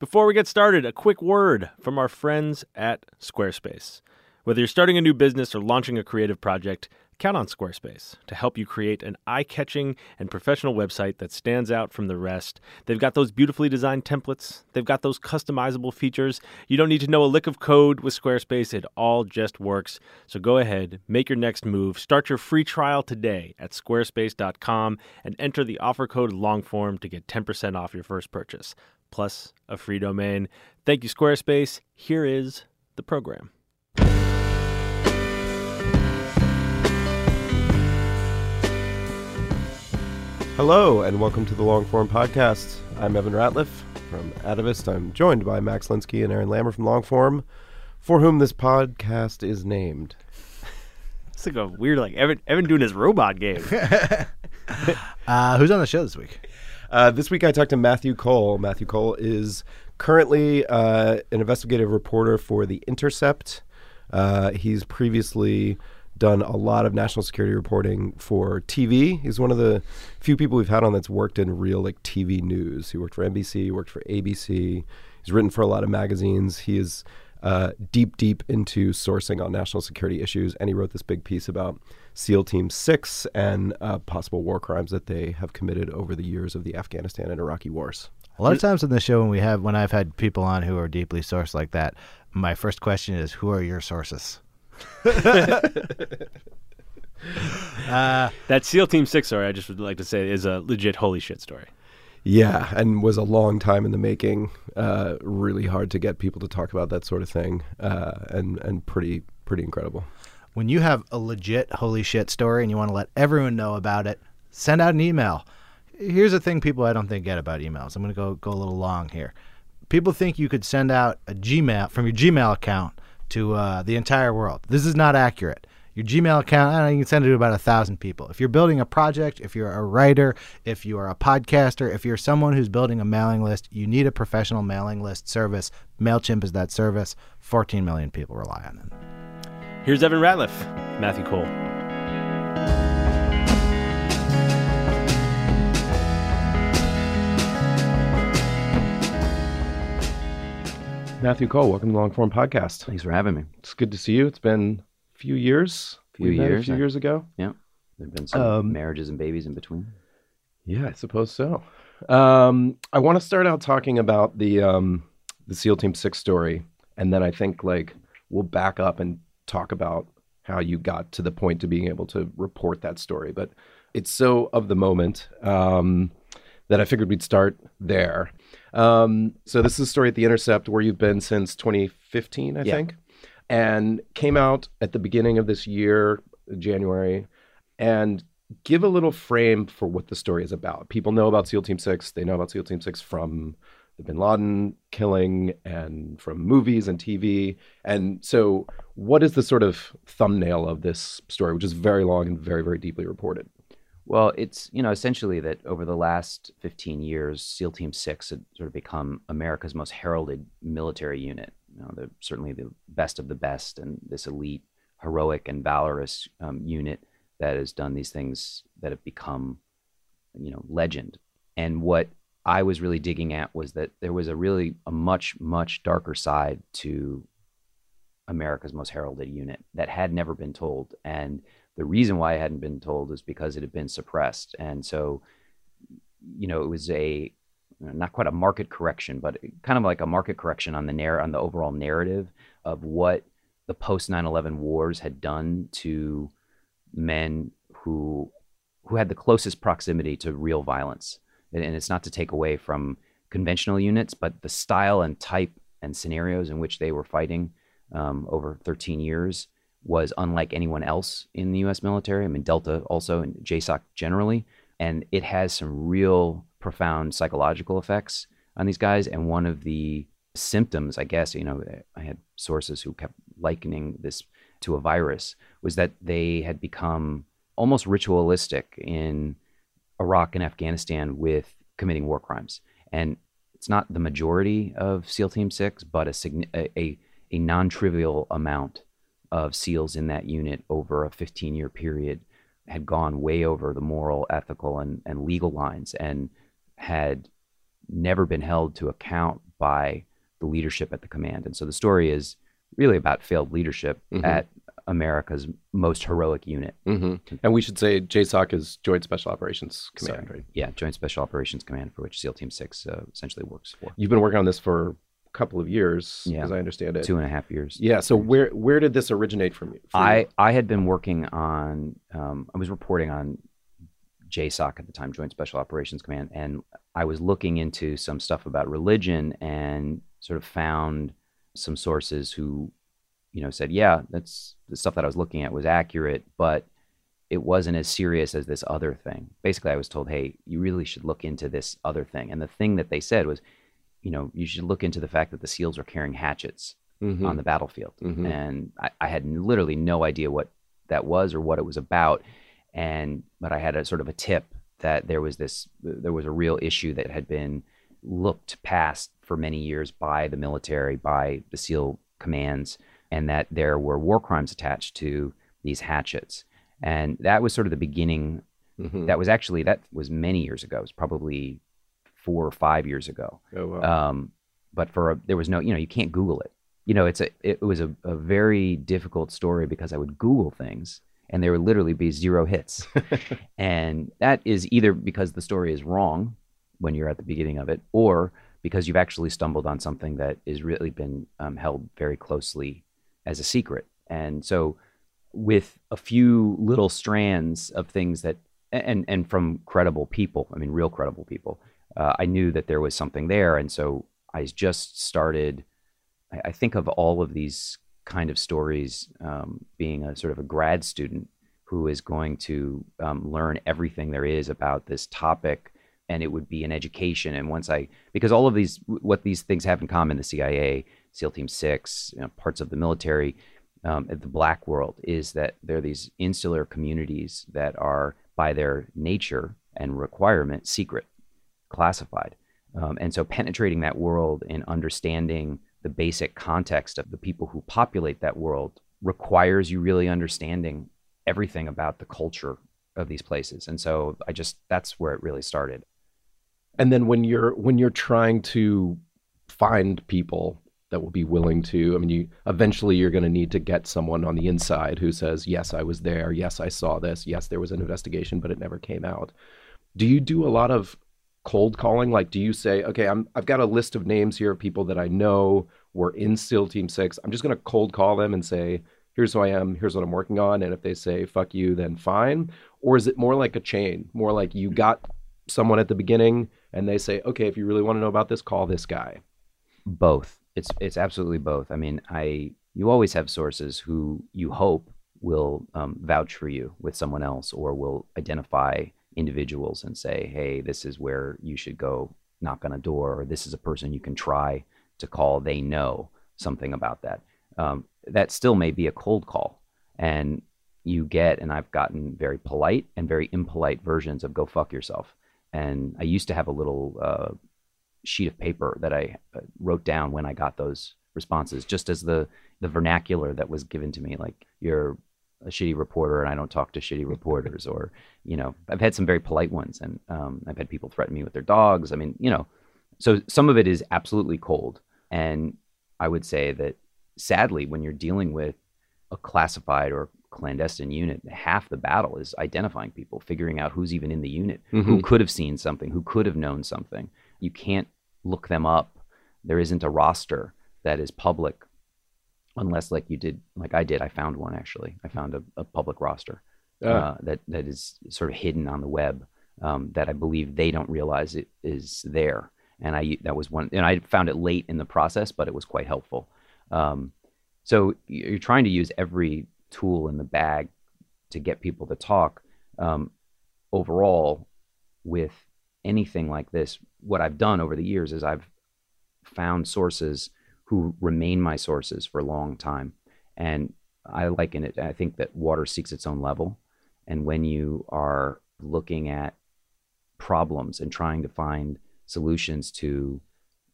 Before we get started, a quick word from our friends at Squarespace. Whether you're starting a new business or launching a creative project, count on Squarespace to help you create an eye catching and professional website that stands out from the rest. They've got those beautifully designed templates, they've got those customizable features. You don't need to know a lick of code with Squarespace, it all just works. So go ahead, make your next move. Start your free trial today at squarespace.com and enter the offer code LONGFORM to get 10% off your first purchase, plus a free domain. Thank you, Squarespace. Here is the program. Hello, and welcome to the Longform Podcast. I'm Evan Ratliff from Atavist. I'm joined by Max Linsky and Aaron Lammer from Longform, for whom this podcast is named. It's like a weird, like Evan, Evan doing his robot game. Uh, who's on the show this week? Uh, this week I talked to Matthew Cole. Matthew Cole is currently uh, an investigative reporter for The Intercept. Uh, he's previously done a lot of national security reporting for TV. He's one of the few people we've had on that's worked in real like TV news. He worked for NBC, worked for ABC. He's written for a lot of magazines. He is uh, deep, deep into sourcing on national security issues, and he wrote this big piece about SEAL Team Six and uh, possible war crimes that they have committed over the years of the Afghanistan and Iraqi wars. A lot of times in the show when we have when I've had people on who are deeply sourced like that, my first question is, "Who are your sources?" uh, that SEAL Team 6 story, I just would like to say, is a legit holy shit story. Yeah, and was a long time in the making. Uh, really hard to get people to talk about that sort of thing, uh, and and pretty pretty incredible. when you have a legit holy shit story and you want to let everyone know about it, send out an email. Here's the thing people I don't think get about emails. I'm going to go go a little long here. People think you could send out a Gmail from your Gmail account to uh, the entire world. This is not accurate. Your Gmail account, I don't know, you can send it to about a thousand people. If you're building a project, if you're a writer, if you are a podcaster, if you're someone who's building a mailing list, you need a professional mailing list service. MailChimp is that service. 14 million people rely on it. Here's Evan Ratliff, Matthew Cole. Matthew Cole, welcome to the Longform Podcast. Thanks for having me. It's good to see you. It's been a few years. Few We years, A few I- years ago. Yeah. There have been some Um, marriages and babies in between. Yeah, I suppose so. Um, I want to start out talking about the um, the SEAL Team Six story, and then I think like we'll back up and talk about how you got to the point to being able to report that story. But it's so of the moment um, that I figured we'd start there. Um, so this is a story at the Intercept where you've been since 2015, I Yeah. think, and came out at the beginning of this year, January, and give a little frame for what the story is about. People know about SEAL Team Six. They know about SEAL Team Six from the Bin Laden killing and from movies and TV. And so, what is the sort of thumbnail of this story, which is very long and very, very deeply reported? Well, it's, you know, essentially that over the last 15 years, SEAL Team 6 had sort of become America's most heralded military unit. You know, certainly the best of the best and this elite, heroic, and valorous um, unit that has done these things that have become, you know, legend. And what I was really digging at was that there was a really a much much darker side to America's most heralded unit that had never been told, and the reason why it hadn't been told is because it had been suppressed, and so you know it was a not quite a market correction, but kind of like a market correction on the narr- on the overall narrative of what the post 9/11 wars had done to men who who had the closest proximity to real violence. And, and it's not to take away from conventional units, but the style and type and scenarios in which they were fighting um, over 13 years was unlike anyone else in the U.S. military. I mean, Delta also and JSOC generally, and it has some real profound psychological effects on these guys. And one of the symptoms, I guess, you know, I had sources who kept likening this to a virus, was that they had become almost ritualistic in Iraq and Afghanistan with committing war crimes. And it's not the majority of SEAL Team Six, but a a, a non-trivial amount of SEALs in that unit over a 15-year period had gone way over the moral, ethical, and, and legal lines, and had never been held to account by the leadership at the command. And so the story is really about failed leadership mm-hmm. at America's most heroic unit. Mm-hmm. And we should say JSOC is Joint Special Operations Command, Sorry. right? Yeah, Joint Special Operations Command, for which SEAL Team 6 uh, essentially works for. You've been working on this for a couple of years, yeah. as I understand it. Two and a half years. Yeah, so where where did this originate from? I, I had been working on, um, I was reporting on JSOC at the time, Joint Special Operations Command, and I was looking into some stuff about religion and sort of found some sources who, you know, said, yeah, that's the stuff that I was looking at was accurate, but it wasn't as serious as this other thing. Basically, I was told, hey, you really should look into this other thing. And the thing that they said was, you know, you should look into the fact that the SEALs are carrying hatchets mm-hmm. on the battlefield. Mm-hmm. And I, I had literally no idea what that was or what it was about. And, but I had a sort of a tip that there was this there was a real issue that had been looked past for many years by the military, by the SEAL commands, and that there were war crimes attached to these hatchets. And that was sort of the beginning. Mm-hmm. That was actually that was many years ago. It was probably four or five years ago. Oh wow! Um, but for a, there was no, you know, you can't Google it. You know, it's a it was a, a very difficult story because I would Google things and there would literally be zero hits. and that is either because the story is wrong when you're at the beginning of it, or because you've actually stumbled on something that has really been um, held very closely as a secret. And so, with a few little strands of things that, and and from credible people, I mean, real credible people, uh, I knew that there was something there, and so I just started. I, I think of all of these kind of stories um, being a sort of a grad student who is going to um, learn everything there is about this topic and it would be an education. And once i because all of these what these things have in common the cia seal team 6 you know, parts of the military um, the black world is that there are these insular communities that are by their nature and requirement secret classified. Um, and so penetrating that world and understanding the basic context of the people who populate that world requires you really understanding everything about the culture of these places. And so I just that's where it really started. And then when you're when you're trying to find people that will be willing to I mean you eventually you're going to need to get someone on the inside who says yes I was there, yes I saw this, yes there was an investigation but it never came out. Do you do a lot of cold calling? Like, do you say, okay, I'm I've got a list of names here of people that I know were in SEAL Team Six. I'm just gonna cold call them and say, here's who I am, here's what I'm working on, and if they say fuck you, then fine. Or is it more like a chain? More like you got someone at the beginning and they say, okay, if you really want to know about this, call this guy. Both. It's it's absolutely both. I mean, I you always have sources who you hope will um, vouch for you with someone else or will identify individuals and say, hey, this is where you should go knock on a door, or this is a person you can try to call. They know something about that. Um, that still may be a cold call. And you get, and I've gotten very polite and very impolite versions of go fuck yourself. And I used to have a little uh, sheet of paper that I uh, wrote down when I got those responses, just as the the vernacular that was given to me, like you're a shitty reporter and I don't talk to shitty reporters, or you know, I've had some very polite ones, and um, I've had people threaten me with their dogs. I mean, you know, so some of it is absolutely cold, and I would say that sadly, when you're dealing with a classified or clandestine unit, half the battle is identifying people, figuring out who's even in the unit, who Mhm. could have seen something, who could have known something. You can't look them up. There isn't a roster that is public unless like you did like I did. I found one actually. I found a, a public roster Ah. uh, that that is sort of hidden on the web um, that I believe they don't realize it is there. And I that was one, and I found it late in the process, but it was quite helpful. Um, so you're trying to use every tool in the bag to get people to talk. Um, overall, with anything like this, what I've done over the years is I've found sources who remain my sources for a long time, and I liken it. I think that water seeks its own level, and when you are looking at problems and trying to find solutions to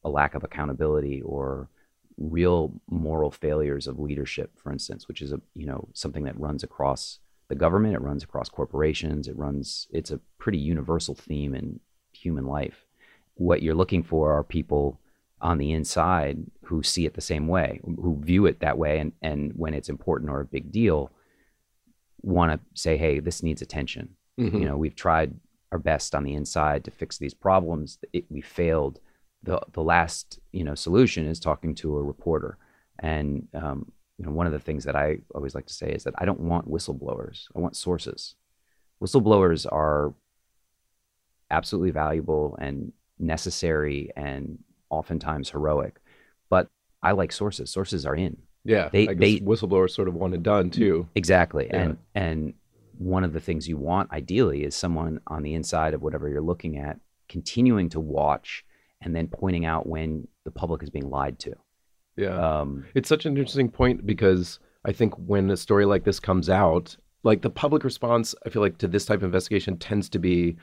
a lack of accountability or real moral failures of leadership, for instance, which is a you know something that runs across the government, it runs across corporations, it runs. It's a pretty universal theme in human life. What you're looking for are people on the inside who see it the same way, who view it that way, and and when it's important or a big deal, want to say, hey, this needs attention. Mhm. You know, we've tried our best on the inside to fix these problems. It, we failed. The the last you know solution is talking to a reporter. And um, you know, one of the things that I always like to say is that I don't want whistleblowers. I want sources. Whistleblowers are absolutely valuable and necessary and oftentimes heroic. But I like sources. Sources are in. Yeah, They- I guess they- whistleblowers sort of one and done too. Exactly. Yeah. And and one of the things you want ideally is someone on the inside of whatever you're looking at continuing to watch and then pointing out when the public is being lied to. Yeah, Um, it's such an interesting point because I think when a story like this comes out, like the public response, I feel like to this type of investigation tends to be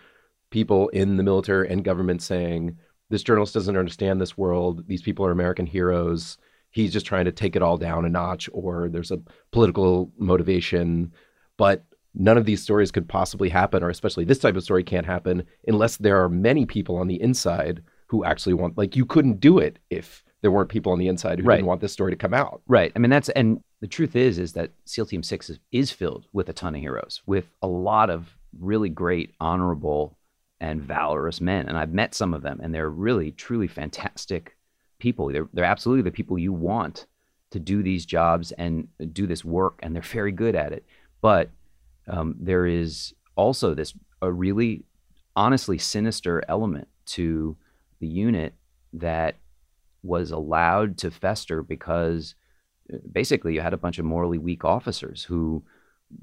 people in the military and government saying this journalist doesn't understand this world. These people are American heroes. He's just trying to take it all down a notch, or there's a political motivation. But none of these stories could possibly happen, or especially this type of story can't happen unless there are many people on the inside who actually want. Like you couldn't do it if there weren't people on the inside who Right. didn't want this story to come out. Right. I mean, that's and the truth is, is that SEAL Team Six is, is filled with a ton of heroes, with a lot of really great, honorable, and valorous men. And I've met some of them, and they're really, truly fantastic people. They're they're absolutely the people you want to do these jobs and do this work, and they're very good at it. But um, there is also this a really, honestly sinister element to the unit that was allowed to fester because uh, basically you had a bunch of morally weak officers who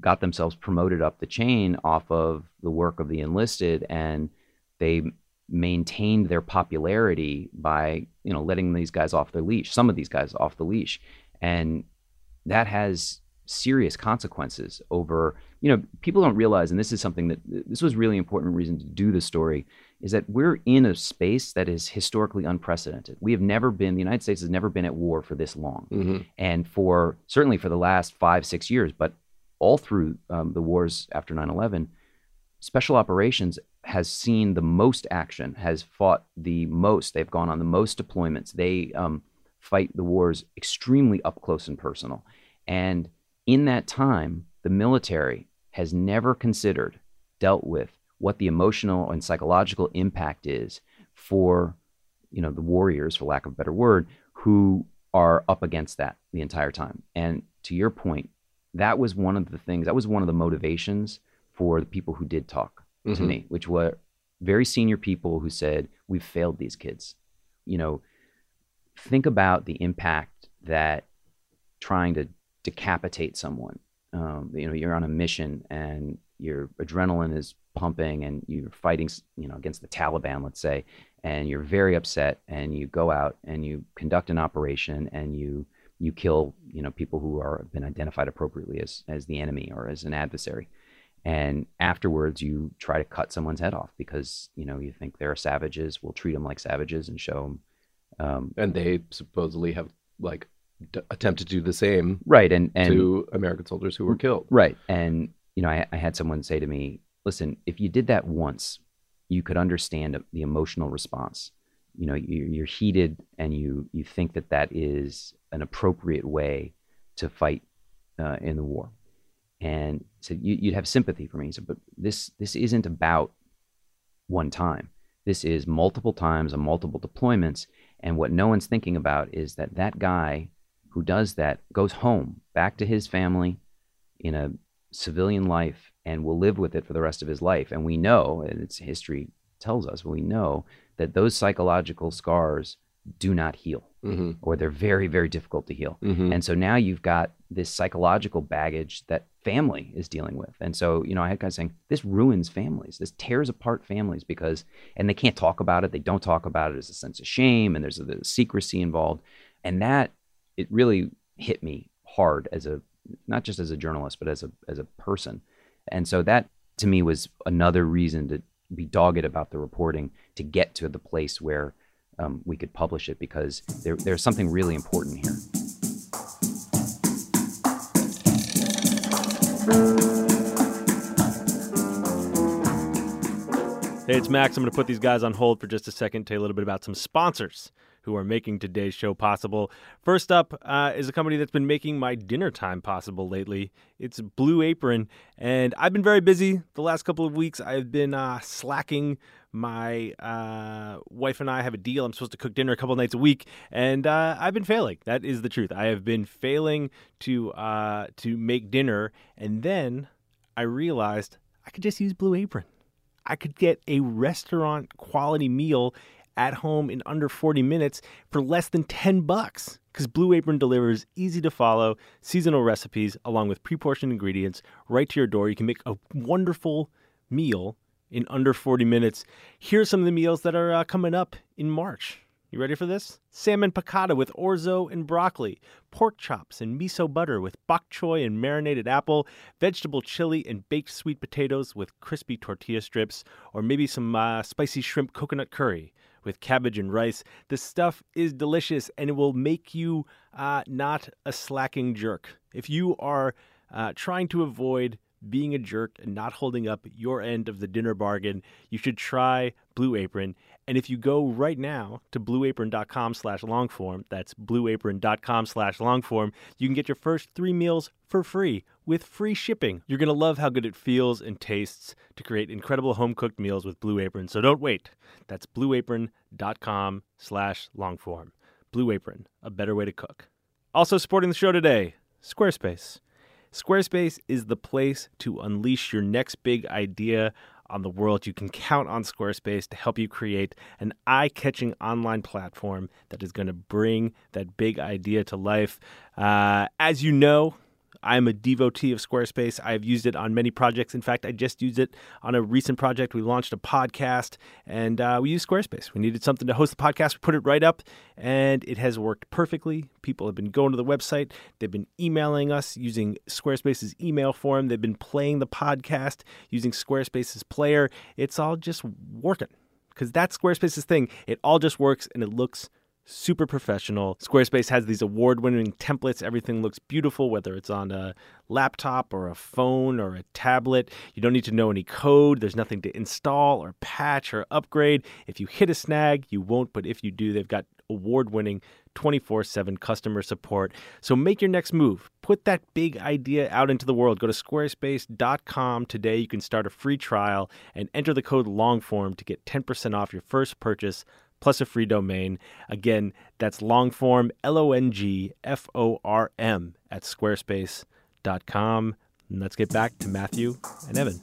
got themselves promoted up the chain off of the work of the enlisted and they maintained their popularity by you know letting these guys off their leash some of these guys off the leash. And that has serious consequences over you know people don't realize and this is something that this was really important reason to do this story is that we're in a space that is historically unprecedented. We have never been the united states has never been at war for this long. Mm-hmm. and for certainly for the last five six years but all through um, the wars after 9-11 special operations has seen the most action has fought the most they've gone on the most deployments. They um, fight the wars extremely up close and personal. And in that time the military has never considered dealt with what the emotional and psychological impact is for you know the warriors for lack of a better word who are up against that the entire time. And to your point that was one of the things that was one of the motivations for the people who did talk to Mhm. me which were very senior people who said we've failed these kids you know think about the impact that trying to decapitate someone um, you know you're on a mission and your adrenaline is pumping and you're fighting you know against the taliban let's say and you're very upset and you go out and you conduct an operation and you you kill you know people who are been identified appropriately as as the enemy or as an adversary. And afterwards you try to cut someone's head off because you know you think they're savages. We'll treat them like savages and show them um, And they supposedly have like d- attempt to do the same right and and to American soldiers who were killed. right and you know I, I had someone say to me listen if you did that once you could understand the emotional response. You know you, you're heated and you you think that that is an appropriate way to fight uh, in the war. And said you, you'd have sympathy for me. He said but this this isn't about one time. This is multiple times and multiple deployments. And what no one's thinking about is that that guy who does that goes home back to his family in a civilian life and will live with it for the rest of his life. And we know and it's history tells us we know that those psychological scars do not heal Mm-hmm. or they're very very difficult to heal. Mm-hmm. and so now you've got this psychological baggage that family is dealing with. And so you know i had guys saying this ruins families. This tears apart families because and they can't talk about it. They don't talk about it there's a sense of shame and there's a, there's secrecy involved. And that it really hit me hard as a not just as a journalist but as a as a person. And so that to me was another reason to be dogged about the reporting to get to the place where um, we could publish it because there, there's something really important here. Hey, it's Max. I'm going to put these guys on hold for just a second, tell you a little bit about some sponsors who are making today's show possible. First up uh, is a company that's been making my dinner time possible lately. It's Blue Apron, and I've been very busy the last couple of weeks. I've been uh, slacking. My uh, wife and I have a deal. I'm supposed to cook dinner a couple nights a week, and uh, I've been failing. That is the truth. I have been failing to uh, to make dinner, and then I realized I could just use Blue Apron. I could get a restaurant quality meal at home in under 40 minutes for less than 10 bucks because Blue Apron delivers easy to follow seasonal recipes along with pre-portioned ingredients right to your door. You can make a wonderful meal in under 40 minutes. Here are some of the meals that are uh, coming up in March. You ready for this? Salmon piccata with orzo and broccoli, pork chops and miso butter with bok choy and marinated apple, vegetable chili and baked sweet potatoes with crispy tortilla strips, or maybe some uh, spicy shrimp coconut curry with cabbage and rice. The stuff is delicious and it will make you uh, not a slacking jerk. If you are uh, trying to avoid being a jerk and not holding up your end of the dinner bargain, you should try Blue Apron. And if you go right now to blueapron.com slash longform, that's blueapron.com slash longform, you can get your first three meals for free with free shipping. You're going to love how good it feels and tastes to create incredible home cooked meals with Blue Apron. So don't wait. That's blueapron.com slash longform. Blue Apron, a better way to cook. Also supporting the show today, Squarespace. Squarespace is the place to unleash your next big idea on the world. You can count on Squarespace to help you create an eye catching online platform that is going to bring that big idea to life. Uh, as you know, I'm a devotee of Squarespace. I've used it on many projects. In fact, I just used it on a recent project. We launched a podcast and uh, we used Squarespace. We needed something to host the podcast. We put it right up and it has worked perfectly. People have been going to the website, they've been emailing us using Squarespace's email form, they've been playing the podcast using Squarespace's player. It's all just working because that's Squarespace's thing. It all just works and it looks super professional. Squarespace has these award winning templates. Everything looks beautiful, whether it's on a laptop or a phone or a tablet. You don't need to know any code. There's nothing to install or patch or upgrade. If you hit a snag, you won't, but if you do, they've got award winning 24 7 customer support. So make your next move. Put that big idea out into the world. Go to squarespace.com today. You can start a free trial and enter the code LONGFORM to get 10% off your first purchase plus a free domain. Again, that's longform, L O N G F O R M, at squarespace.com. And let's get back to Matthew and Evan.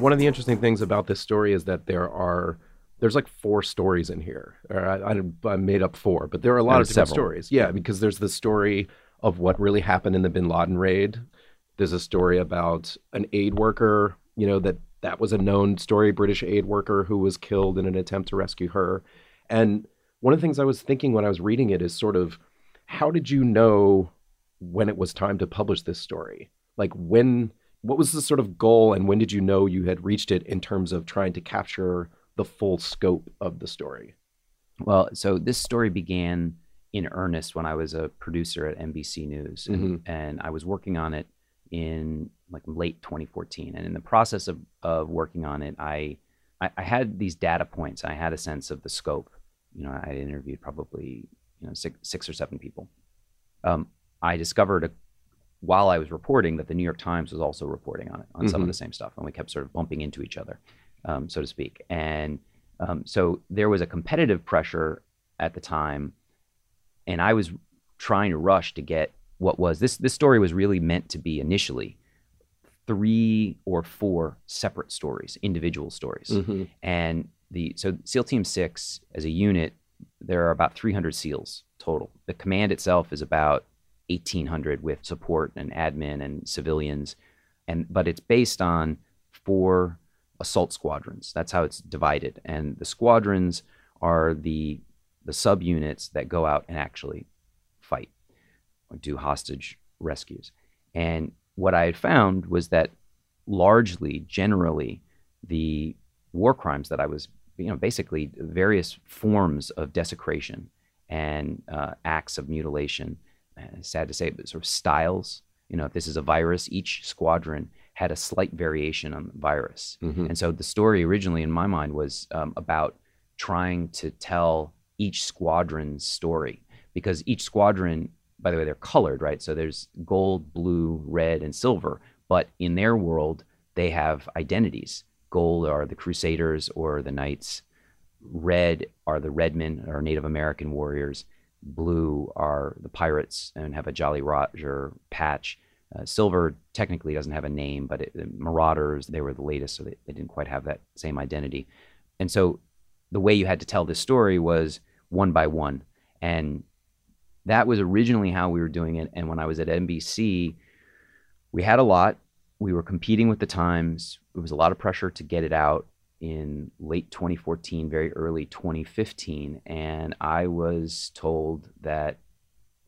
One of the interesting things about this story is that there are there's like four stories in here. Or I, I, I made up four, but there are a lot And of different several. stories. Yeah, because there's the story of what really happened in the Bin Laden raid. There's a story about an aid worker. You know that that was a known story, British aid worker who was killed in an attempt to rescue her. And one of the things I was thinking when I was reading it is sort of how did you know when it was time to publish this story? Like when what was the sort of goal, and when did you know you had reached it in terms of trying to capture the full scope of the story? Well, so this story began in earnest when I was a producer at NBC News, and, and I was working on it in like late 2014. And in the process of, of working on it, I, I I had these data points. I had a sense of the scope. You know, I interviewed probably you know six six or seven people. Um, I discovered a, while I was reporting that the New York Times was also reporting on it on some of Mhm. the same stuff, and we kept sort of bumping into each other, um, so to speak. And um, so there was a competitive pressure at the time, and I was trying to rush to get what was this. This story was really meant to be initially three or four separate stories, individual stories, Mm-hmm. and the so SEAL Team Six as a unit, there are about 300 SEALs total. The command itself is about 1,800 with support and admin and civilians, and but it's based on four assault squadrons. That's how it's divided, and the squadrons are the the subunits that go out and actually fight or do hostage rescues. And what I had found was that largely, generally, the war crimes that I was, you know, basically various forms of desecration and uh, acts of mutilation. Uh, sad to say, but sort of styles. You know, if this is a virus, each squadron had a slight variation on the virus. Mm-hmm. And so the story originally in my mind was um, about trying to tell each squadron's story because each squadron, by the way, they're colored, right? So there's gold, blue, red, and silver. But in their world, they have identities. Gold are the Crusaders or the Knights. Red are the Redmen or Native American warriors. Blue are the pirates and have a Jolly Roger patch. Uh, silver technically doesn't have a name, but it, the Marauders, they were the latest, so they, they didn't quite have that same identity. And so the way you had to tell this story was one by one. And that was originally how we were doing it. And when I was at NBC, we had a lot. We were competing with the Times. It was a lot of pressure to get it out in late 2014, very early 2015. And I was told that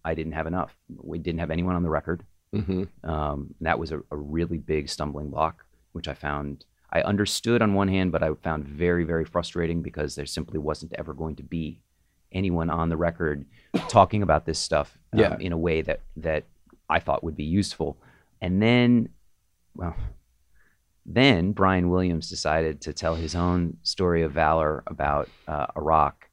I didn't have enough. We didn't have anyone on the record. Mm-hmm. Um, that was a, a really big stumbling block, which I found I understood on one hand, but I found very, very frustrating because there simply wasn't ever going to be anyone on the record talking about this stuff um, Yeah. in a way that that I thought would be useful. And then, well, then Brian Williams decided to tell his own story of valor about uh, Iraq,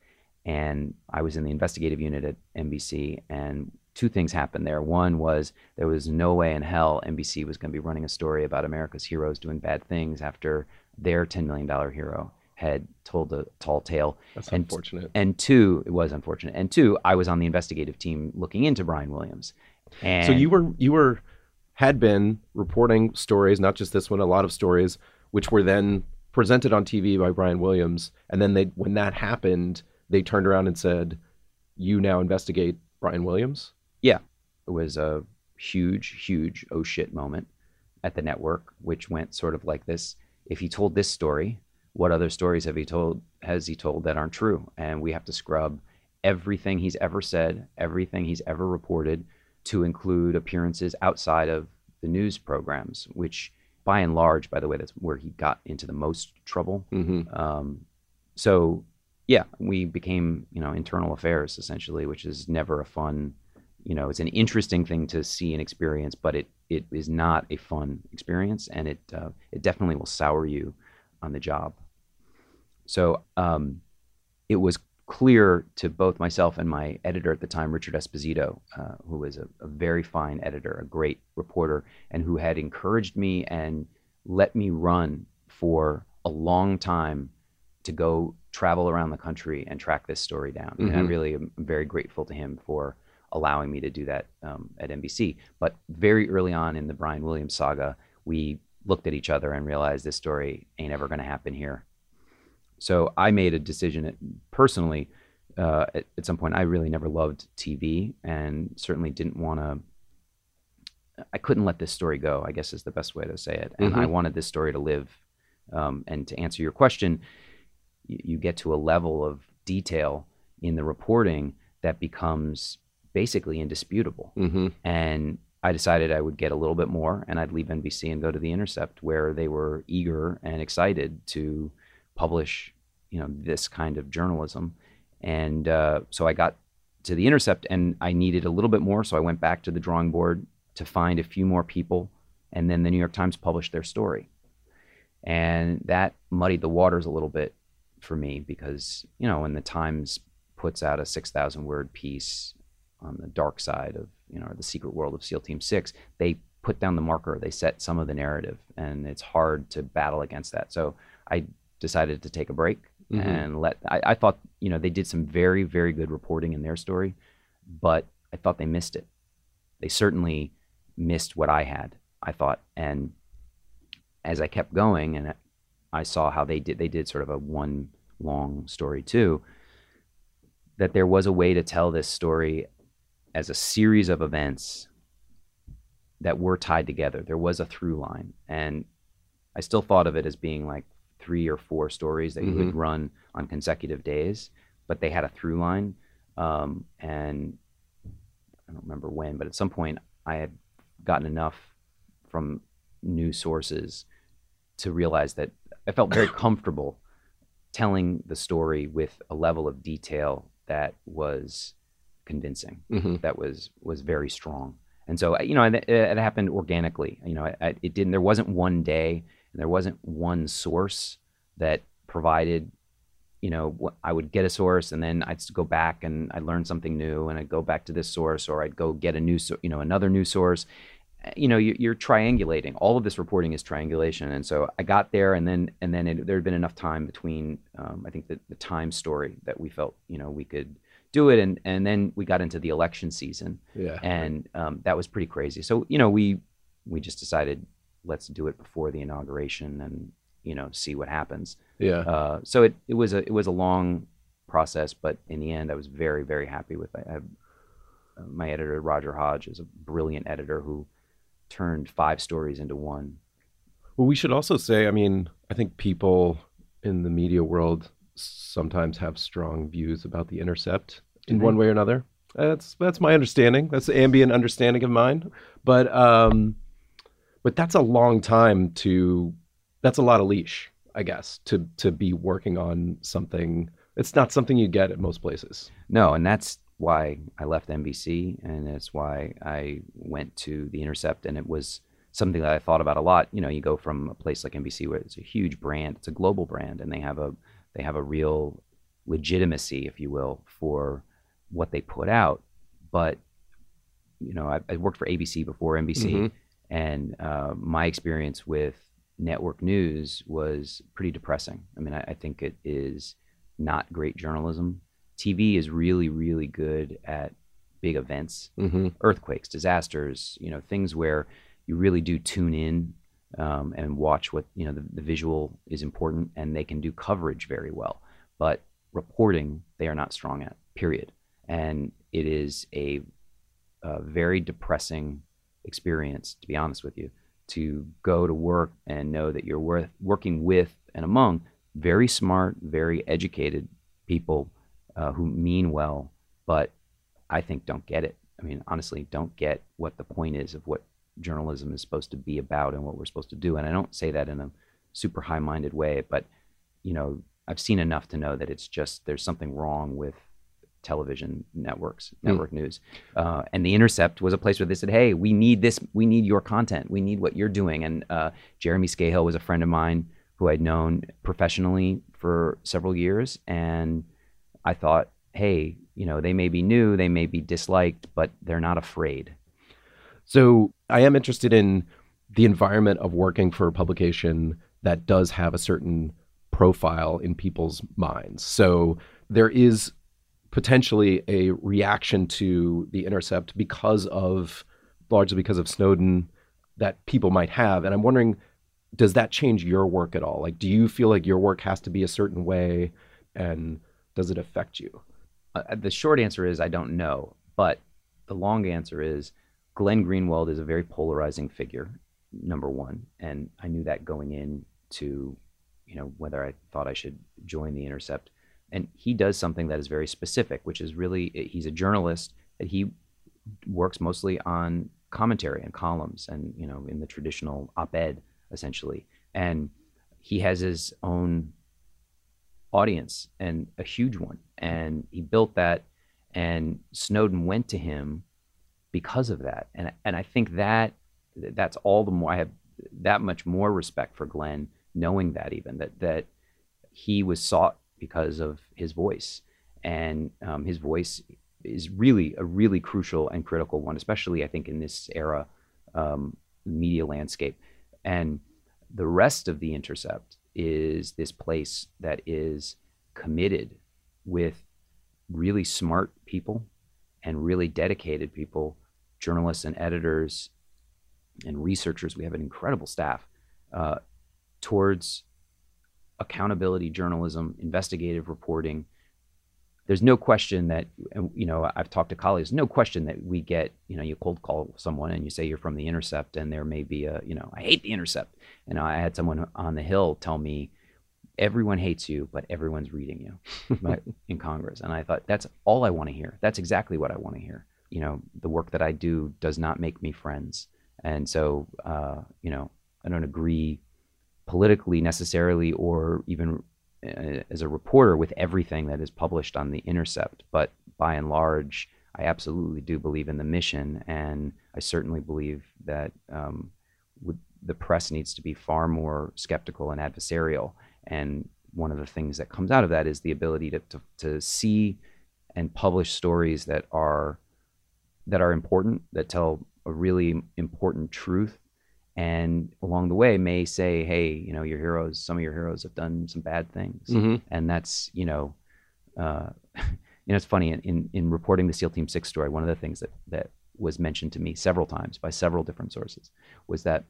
and I was in the investigative unit at NBC, and two things happened there. One was there was no way in hell NBC was going to be running a story about America's heroes doing bad things after their $10 million hero had told a tall tale. That's And- unfortunate. And two, it was unfortunate. And two, I was on the investigative team looking into Brian Williams. And so you were you were had been reporting stories, not just this one, a lot of stories, which were then presented on TV by Brian Williams, and then they when that happened, they turned around and said, "You now investigate Brian Williams." Yeah. It was a huge, huge oh shit moment at the network, which went sort of like this. If he told this story, what other stories have he told has he told that aren't true? And we have to scrub everything he's ever said, everything he's ever reported, to include appearances outside of the news programs, which by and large, by the way, that's where he got into the most trouble. Mm-hmm. Um, so yeah, we became you know internal affairs essentially, which is never a fun. You know, it's an interesting thing to see and experience, but it it is not a fun experience, and it uh, it definitely will sour you on the job. So um, it was clear to both myself and my editor at the time, Richard Esposito, uh, who was a, a very fine editor, a great reporter, and who had encouraged me and let me run for a long time to go travel around the country and track this story down. And I Mhm. really am very grateful to him for allowing me to do that um, at NBC. But very early on in the Brian Williams saga, we looked at each other and realized this story ain't ever going to happen here. So I made a decision personally. Uh, at, at some point, I really never loved TV, and certainly didn't want to. I couldn't let this story go. I guess is the best way to say it. And I Mhm. wanted this story to live. Um, and to answer your question, y- you get to a level of detail in the reporting that becomes basically indisputable Mm-hmm. and I decided I would get a little bit more and I'd leave NBC and go to The Intercept, where they were eager and excited to publish, you know, this kind of journalism. And uh, so I got to The Intercept and I needed a little bit more. So I went back to the drawing board to find a few more people. And then the New York Times published their story. And that muddied the waters a little bit for me because, you know, when the Times puts out a 6,000 word piece on the dark side of you know the secret world of SEAL Team Six, they put down the marker. They set some of the narrative, and it's hard to battle against that. So I decided to take a break mm-hmm. and let. I, I thought you know they did some very very good reporting in their story, but I thought they missed it. They certainly missed what I had. I thought, and as I kept going, and I saw how they did. They did sort of a one long story too. That there was a way to tell this story as a series of events that were tied together. There was a through line. And I still thought of it as being like three or four stories that mm-hmm. you would mm-hmm. run on consecutive days, but they had a through line. Um, and I don't remember when, but at some point I had gotten enough from new sources to realize that I felt very comfortable telling the story with a level of detail that was convincing. Mm-hmm. That was was very strong. And so you know, it, it happened organically. You know, it, it didn't. There wasn't one day, and there wasn't one source that provided. You know, I would get a source, and then I'd go back and I'd learn something new, and I'd go back to this source, or I'd go get a new, you know, another new source. You know, you, are triangulating. All of this reporting is triangulation, and so I got there, and then and then it, there had been enough time between. Um, I think the the time story that we felt, you know, we could do it. And and then we got into the election season. Yeah. And um, that was pretty crazy. So you know we we just decided let's do it before the inauguration and you know see what happens. Yeah. Uh, so it it was a it was a long process, but in the end, I was very very happy with it. I have, uh, my editor Roger Hodge is a brilliant editor who turned five stories into one. Well, we should also say, I mean, I think people in the media world sometimes have strong views about the intercept in mm-hmm. one way or another. That's that's my understanding. That's the ambient understanding of mine. But um, but that's a long time to. That's a lot of leash, I guess, to to be working on something. It's not something you get at most places. No, and that's why I left NBC, and that's why I went to the Intercept, and it was something that I thought about a lot. You know, you go from a place like NBC where it's a huge brand, it's a global brand, and they have a they have a real legitimacy, if you will, for what they put out. But you know, I, I worked for ABC before NBC, mm-hmm. and uh, my experience with network news was pretty depressing. I mean, I, I think it is not great journalism. TV is really, really good at big events, mm-hmm. earthquakes, disasters, you know, things where you really do tune in um, and watch what you know the, the visual is important and they can do coverage very well but reporting they are not strong at period and it is a, a very depressing experience to be honest with you to go to work and know that you're worth, working with and among very smart very educated people uh, who mean well but i think don't get it i mean honestly don't get what the point is of what journalism is supposed to be about and what we're supposed to do. And I don't say that in a super high minded way, but you know, I've seen enough to know that it's just there's something wrong with television networks, hmm. network mm. news. Uh, and The Intercept was a place where they said, hey, we need this, we need your content, we need what you're doing. And uh, Jeremy Scahill was a friend of mine who I'd known professionally for several years. And I thought, hey, you know, they may be new, they may be disliked, but they're not afraid. So I am interested in the environment of working for a publication that does have a certain profile in people's minds. So there is potentially a reaction to the intercept because of largely because of Snowden that people might have. And I'm wondering, does that change your work at all? Like, do you feel like your work has to be a certain way and does it affect you? Uh, the short answer is I don't know. But the long answer is Glenn Greenwald is a very polarizing figure, number one, and I knew that going in to, you know, whether I thought I should join the Intercept. And he does something that is very specific, which is really eh, he's a journalist that he works mostly on commentary and columns, and you know, in the traditional op-ed, essentially. And he has his own audience and a huge one, and he built that. And Snowden went to him because of that, and and I think that that's all the more I have that much more respect for Glenn, knowing that even that that he was sought because of his voice, and um, his voice is really a really crucial and critical one, especially I think in this era um, media landscape. And the rest of the Intercept is this place that is committed with really smart people and really dedicated people, journalists and editors and researchers. We have an incredible staff uh, towards accountability journalism, investigative reporting. There's no question that, you know, I've talked to colleagues, no question that we get, you know, you cold call someone and you say you're from The Intercept and there may be a, you know, I hate The Intercept. And I had someone on the Hill tell me, everyone hates you, but everyone's reading you in Congress. And I thought, that's all I want to hear. That's exactly what I want to hear. You know, the work that I do does not make me friends. And so, uh, you know, I don't agree politically necessarily or even uh, as a reporter with everything that is published on The Intercept. But by and large, I absolutely do believe in the mission. And I certainly believe that um, the press needs to be far more skeptical and adversarial. And one of the things that comes out of that is the ability to, to, to see and publish stories that are that are important, that tell a really important truth and along the way may say hey you know your heroes some of your heroes have done some bad things mm-hmm. and that's you know uh, you know it's funny in, in reporting the seal team 6 story one of the things that that was mentioned to me several times by several different sources was that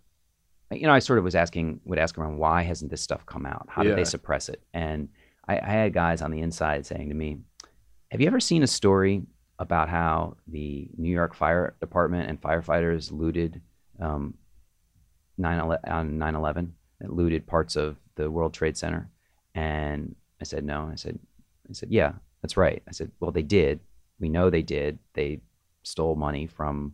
you know i sort of was asking would ask around why hasn't this stuff come out how yeah. did they suppress it and I, I had guys on the inside saying to me have you ever seen a story about how the New York Fire Department and firefighters looted um, 9 on 9 11, looted parts of the World Trade Center. And I said, no. I said, I said, yeah, that's right. I said, well, they did. We know they did. They stole money from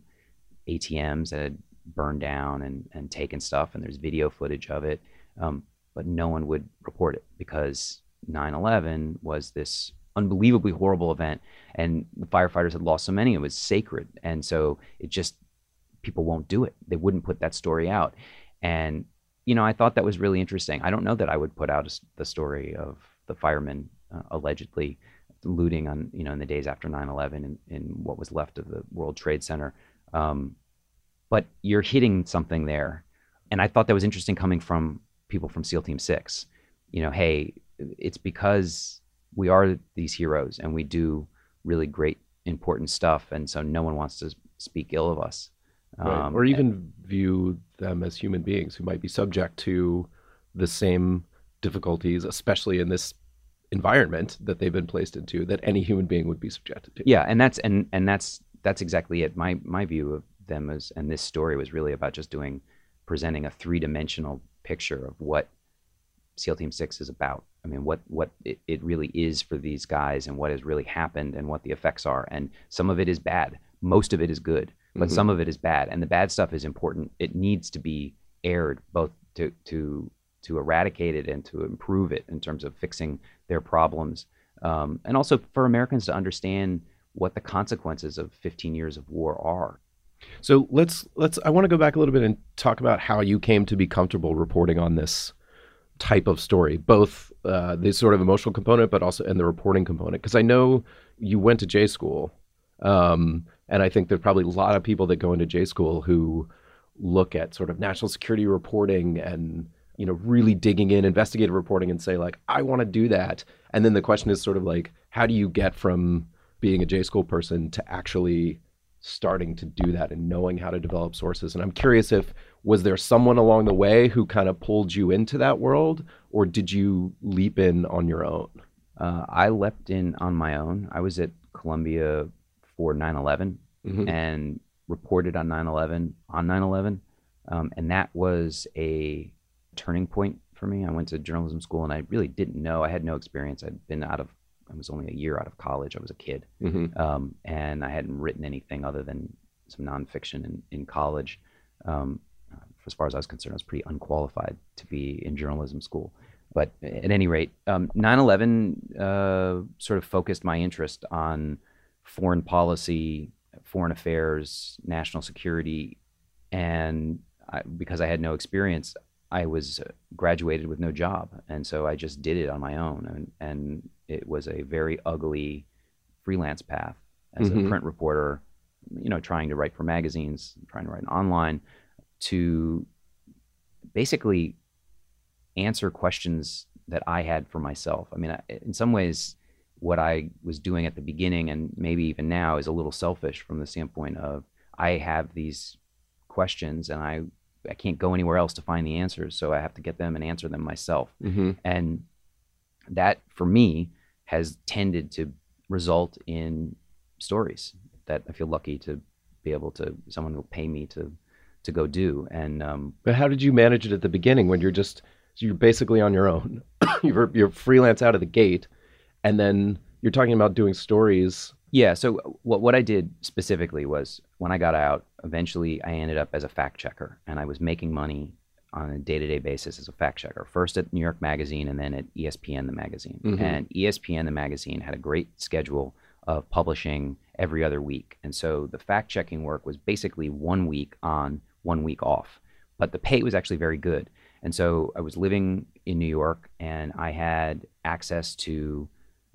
ATMs that had burned down and, and taken stuff, and there's video footage of it. Um, but no one would report it because 9 11 was this unbelievably horrible event, and the firefighters had lost so many. It was sacred, and so it just people won't do it. They wouldn't put that story out, and you know I thought that was really interesting. I don't know that I would put out a, the story of the firemen uh, allegedly looting on you know in the days after 9/11 in, in what was left of the World Trade Center. Um, but you're hitting something there, and I thought that was interesting coming from people from SEAL Team Six. You know, hey, it's because we are these heroes and we do really great important stuff and so no one wants to speak ill of us right. um, or even and, view them as human beings who might be subject to the same difficulties especially in this environment that they've been placed into that any human being would be subjected to yeah and that's and and that's that's exactly it my my view of them is and this story was really about just doing presenting a three-dimensional picture of what SEAL Team Six is about. I mean, what what it, it really is for these guys, and what has really happened, and what the effects are. And some of it is bad. Most of it is good, but mm-hmm. some of it is bad. And the bad stuff is important. It needs to be aired, both to to to eradicate it and to improve it in terms of fixing their problems, um, and also for Americans to understand what the consequences of 15 years of war are. So let's let's. I want to go back a little bit and talk about how you came to be comfortable reporting on this type of story, both uh, the sort of emotional component, but also and the reporting component. Because I know you went to J school, um, and I think there's probably a lot of people that go into J school who look at sort of national security reporting and you know really digging in investigative reporting and say like I want to do that. And then the question is sort of like how do you get from being a J school person to actually starting to do that and knowing how to develop sources. And I'm curious if was there someone along the way who kind of pulled you into that world, or did you leap in on your own? Uh, I leapt in on my own. I was at Columbia for 9/11 mm-hmm. and reported on 9/11 on 9/11, um, and that was a turning point for me. I went to journalism school and I really didn't know. I had no experience. I'd been out of I was only a year out of college. I was a kid, mm-hmm. um, and I hadn't written anything other than some nonfiction in, in college. Um, as far as I was concerned, I was pretty unqualified to be in journalism school. But at any rate, um, 9/11 uh, sort of focused my interest on foreign policy, foreign affairs, national security, and I, because I had no experience, I was graduated with no job, and so I just did it on my own, and, and it was a very ugly freelance path as Mhm. a print reporter. You know, trying to write for magazines, trying to write online, to basically answer questions that I had for myself. I mean, I, in some ways, what I was doing at the beginning and maybe even now is a little selfish from the standpoint of I have these questions and I I can't go anywhere else to find the answers, so I have to get them and answer them myself. Mm-hmm. And that for me has tended to result in stories that I feel lucky to be able to someone will pay me to to go do. And um, But how did you manage it at the beginning when you're just so you're basically on your own? you're you're freelance out of the gate, and then you're talking about doing stories. Yeah. So what what I did specifically was when I got out, eventually I ended up as a fact checker, and I was making money on a day to day basis as a fact checker. First at New York Magazine, and then at ESPN the magazine. Mhm. And ESPN the magazine had a great schedule of publishing every other week, and so the fact checking work was basically one week on, one week off. But the pay was actually very good. And so I was living in New York and I had access to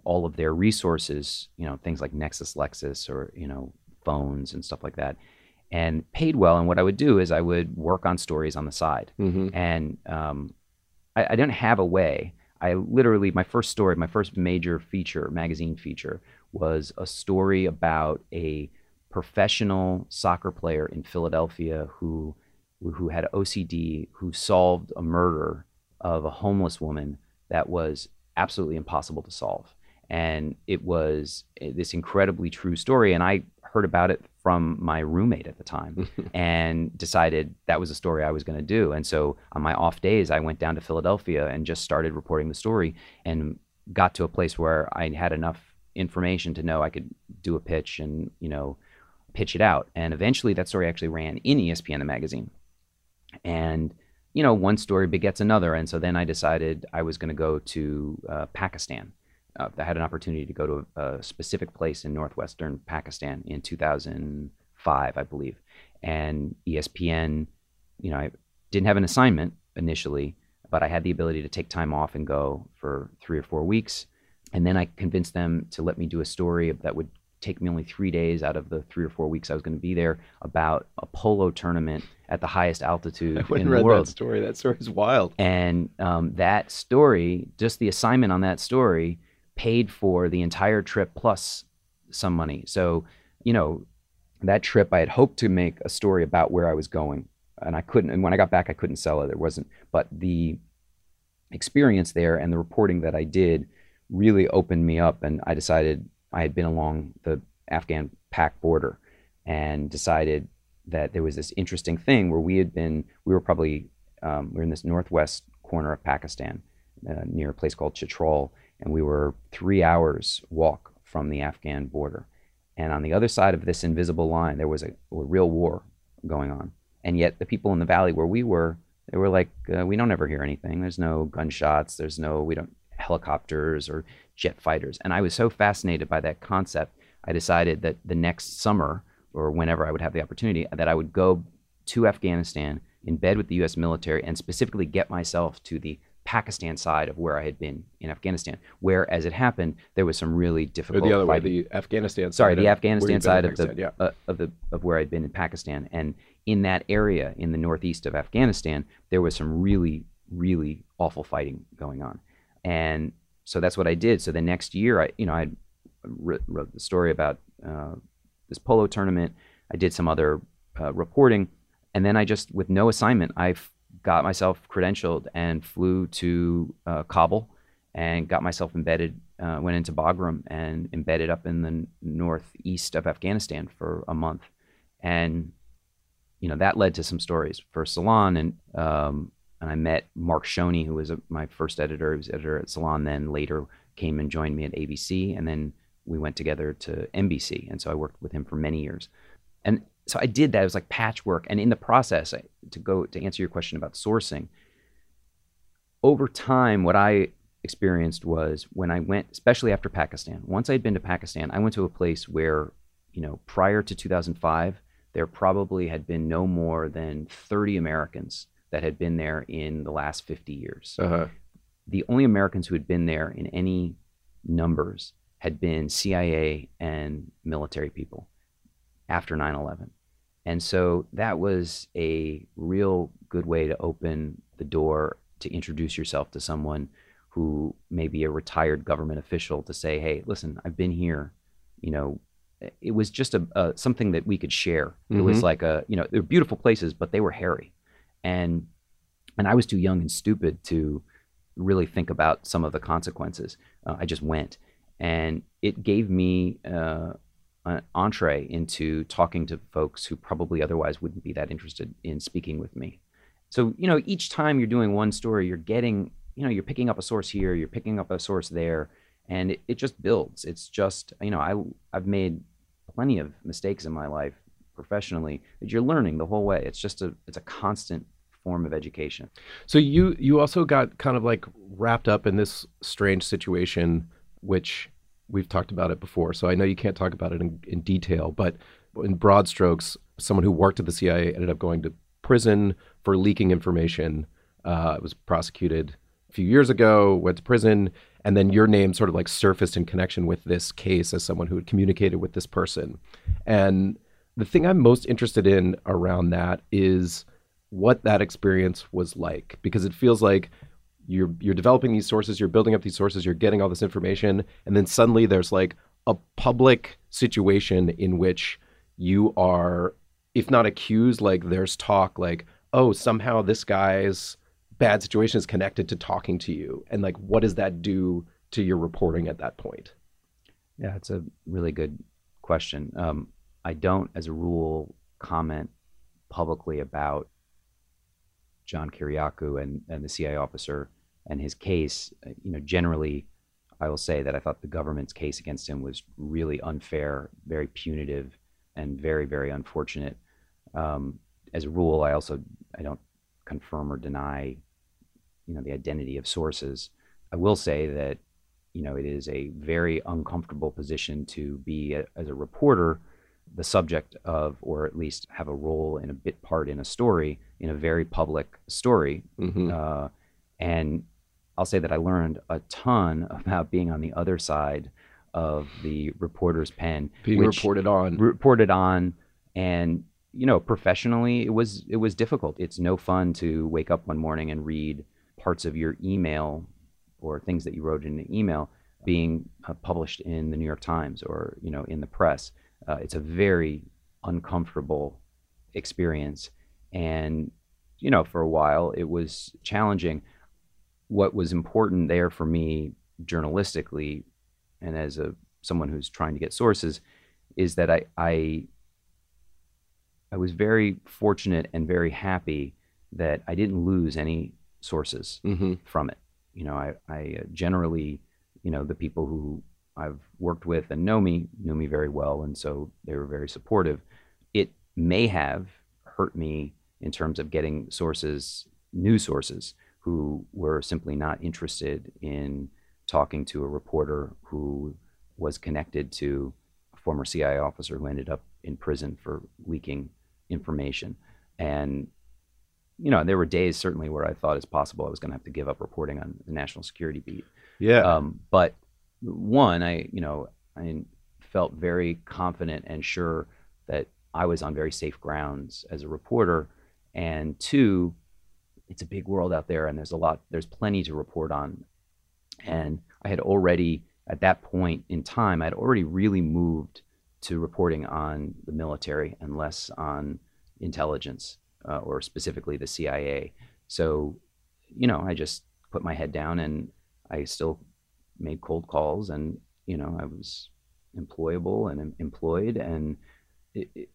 all of their resources, you know, things like Nexis Lexis or, you know, phones and stuff like that, and paid well. And what I would do is I would work on stories on the side. Mm-hmm. And um, I, I didn't have a way. I literally, my first story, my first major feature, magazine feature, was a story about a professional soccer player in Philadelphia who who had OCD, who solved a murder of a homeless woman that was absolutely impossible to solve. And it was eh, this incredibly true story. And I heard about it from my roommate at the time and decided that was a story I was going to do. And so on my off days, I went down to Philadelphia and just started reporting the story and got to a place where I had enough information to know I could do a pitch and, you know, pitch it out. And eventually that story actually ran in ESPN, the magazine. And, you know, one story begets another. And so then I decided I was going to go to uh, Pakistan. Uh, I had an opportunity to go to a, a specific place in northwestern Pakistan in 2005, I believe. And ESPN, you know, I didn't have an assignment initially, but I had the ability to take time off and go for three or four weeks. And then I convinced them to let me do a story that would take me only three days out of the three or four weeks I was going to be there about a polo tournament at the highest altitude I in and read the world. that story. That story's wild. And um, that story, just the assignment on that story, paid for the entire trip plus some money. So, you know, that trip I had hoped to make a story about where I was going, and I couldn't. And when I got back, I couldn't sell it. There wasn't. But the experience there and the reporting that I did really opened me up, and I decided I had been along the Afghan Pak border and decided that there was this interesting thing where we had been, we were probably, um, we're in this northwest corner of Pakistan uh, near a place called Chitral, and we were three hours walk from the Afghan border. And on the other side of this invisible line, there was a, a real war going on. And yet the people in the valley where we were, they were like, uh, we don't ever hear anything. There's no gunshots. There's no, we don't, helicopters or jet fighters. And I was so fascinated by that concept, I decided that the next summer or whenever I would have the opportunity, that I would go to Afghanistan in bed with the U.S. military and specifically get myself to the Pakistan side of where I had been in Afghanistan, where, as it happened, there was some really difficult. Or the other way, the Afghanistan Sorry, the Afghanistan where you've been side of the yeah. uh, of the of where I'd been in Pakistan, and in that area in the northeast of Afghanistan, there was some really really awful fighting going on, and so that's what I did. So the next year, I you know I wrote, wrote the story about uh, this polo tournament. I did some other uh, reporting, and then I just with no assignment, I got myself credentialed and flew to uh, Kabul and got myself embedded. Uh, went into Bagram and embedded up in the northeast of Afghanistan for a month, and you know that led to some stories for Salon, and um, and I met Mark Schone, who was a, my first editor. He was editor at Salon, then later came and joined me at ABC, and then we went together to NBC, and so I worked with him for many years. And so I did that. It was like patchwork. And in the process, I, to go to answer your question about sourcing, over time, what I experienced was when I went, especially after Pakistan, once I'd been to Pakistan, I went to a place where, you know, prior to 2005, there probably had been no more than 30 Americans that had been there in the last 50 years. Uh-huh. The only Americans who had been there in any numbers had been CIA and military people after 9 11. And so that was a real good way to open the door to introduce yourself to someone who may be a retired government official to say, hey, listen, I've been here. You know, it was just a, a something that we could share. Mm-hmm. It was mm-hmm. like a, you know, they're beautiful places, but they were hairy. And and I was too young and stupid to really think about some of the consequences. Uh, I just went, and it gave me uh, an entree into talking to folks who probably otherwise wouldn't be that interested in speaking with me. So you know, each time you're doing one story, you're getting, you know, you're picking up a source here, you're picking up a source there, and it, it just builds. It's just, you know, I I've made plenty of mistakes in my life professionally that you're learning the whole way. It's just a it's a constant form of education. So you you also got kind of like wrapped up in this strange situation, which we've talked about it before. So I know you can't talk about it in, in detail, but in broad strokes, someone who worked at the CIA ended up going to prison for leaking information. Uh, was prosecuted a few years ago, went to prison, and then your name sort of like surfaced in connection with this case as someone who had communicated with this person. And the thing I'm most interested in around that is what that experience was like because it feels like you're you're developing these sources, you're building up these sources, you're getting all this information, and then suddenly there's like a public situation in which you are, if not accused, like there's talk like, oh, somehow this guy's bad situation is connected to talking to you, and like, what does that do to your reporting at that point? Yeah, it's a really good question. Um, I don't, as a rule, comment publicly about John Kiriakou and, and the CIA officer and his case, uh, you know, generally, I will say that I thought the government's case against him was really unfair, very punitive, and very, very unfortunate. Um, as a rule, I also I don't confirm or deny, you know, the identity of sources. I will say that, you know, it is a very uncomfortable position to be a, as a reporter the subject of, or at least have a role in a bit part in a story, in a very public story. Mm-hmm. Uh, and I'll say that I learned a ton about being on the other side of the reporter's pen, being reported on, reported on, and you know, professionally, it was it was difficult. It's no fun to wake up one morning and read parts of your email or things that you wrote in an email being uh, published in the New York Times or you know in the press. Uh, it's a very uncomfortable experience. And, you know, for a while it was challenging. What was important there for me journalistically and as a someone who's trying to get sources is that I, I I was very fortunate and very happy that I didn't lose any sources mm-hmm. from it. You know, I, I uh, generally, you know, the people who I've worked with and know me knew me very well, and so they were very supportive. It may have hurt me in terms of getting sources, new sources, who were simply not interested in talking to a reporter who was connected to a former CIA officer who ended up in prison for leaking information. And you know, there were days certainly where I thought it's possible I was going to have to give up reporting on the national security beat. Yeah. Um, but one, I you know I felt very confident and sure that I was on very safe grounds as a reporter, and two, it's a big world out there, and there's a lot, there's plenty to report on, and I had already at that point in time, I had already really moved to reporting on the military and less on intelligence uh, or specifically the CIA. So, you know, I just put my head down and I still made cold calls and you know I was employable and employed and it, it,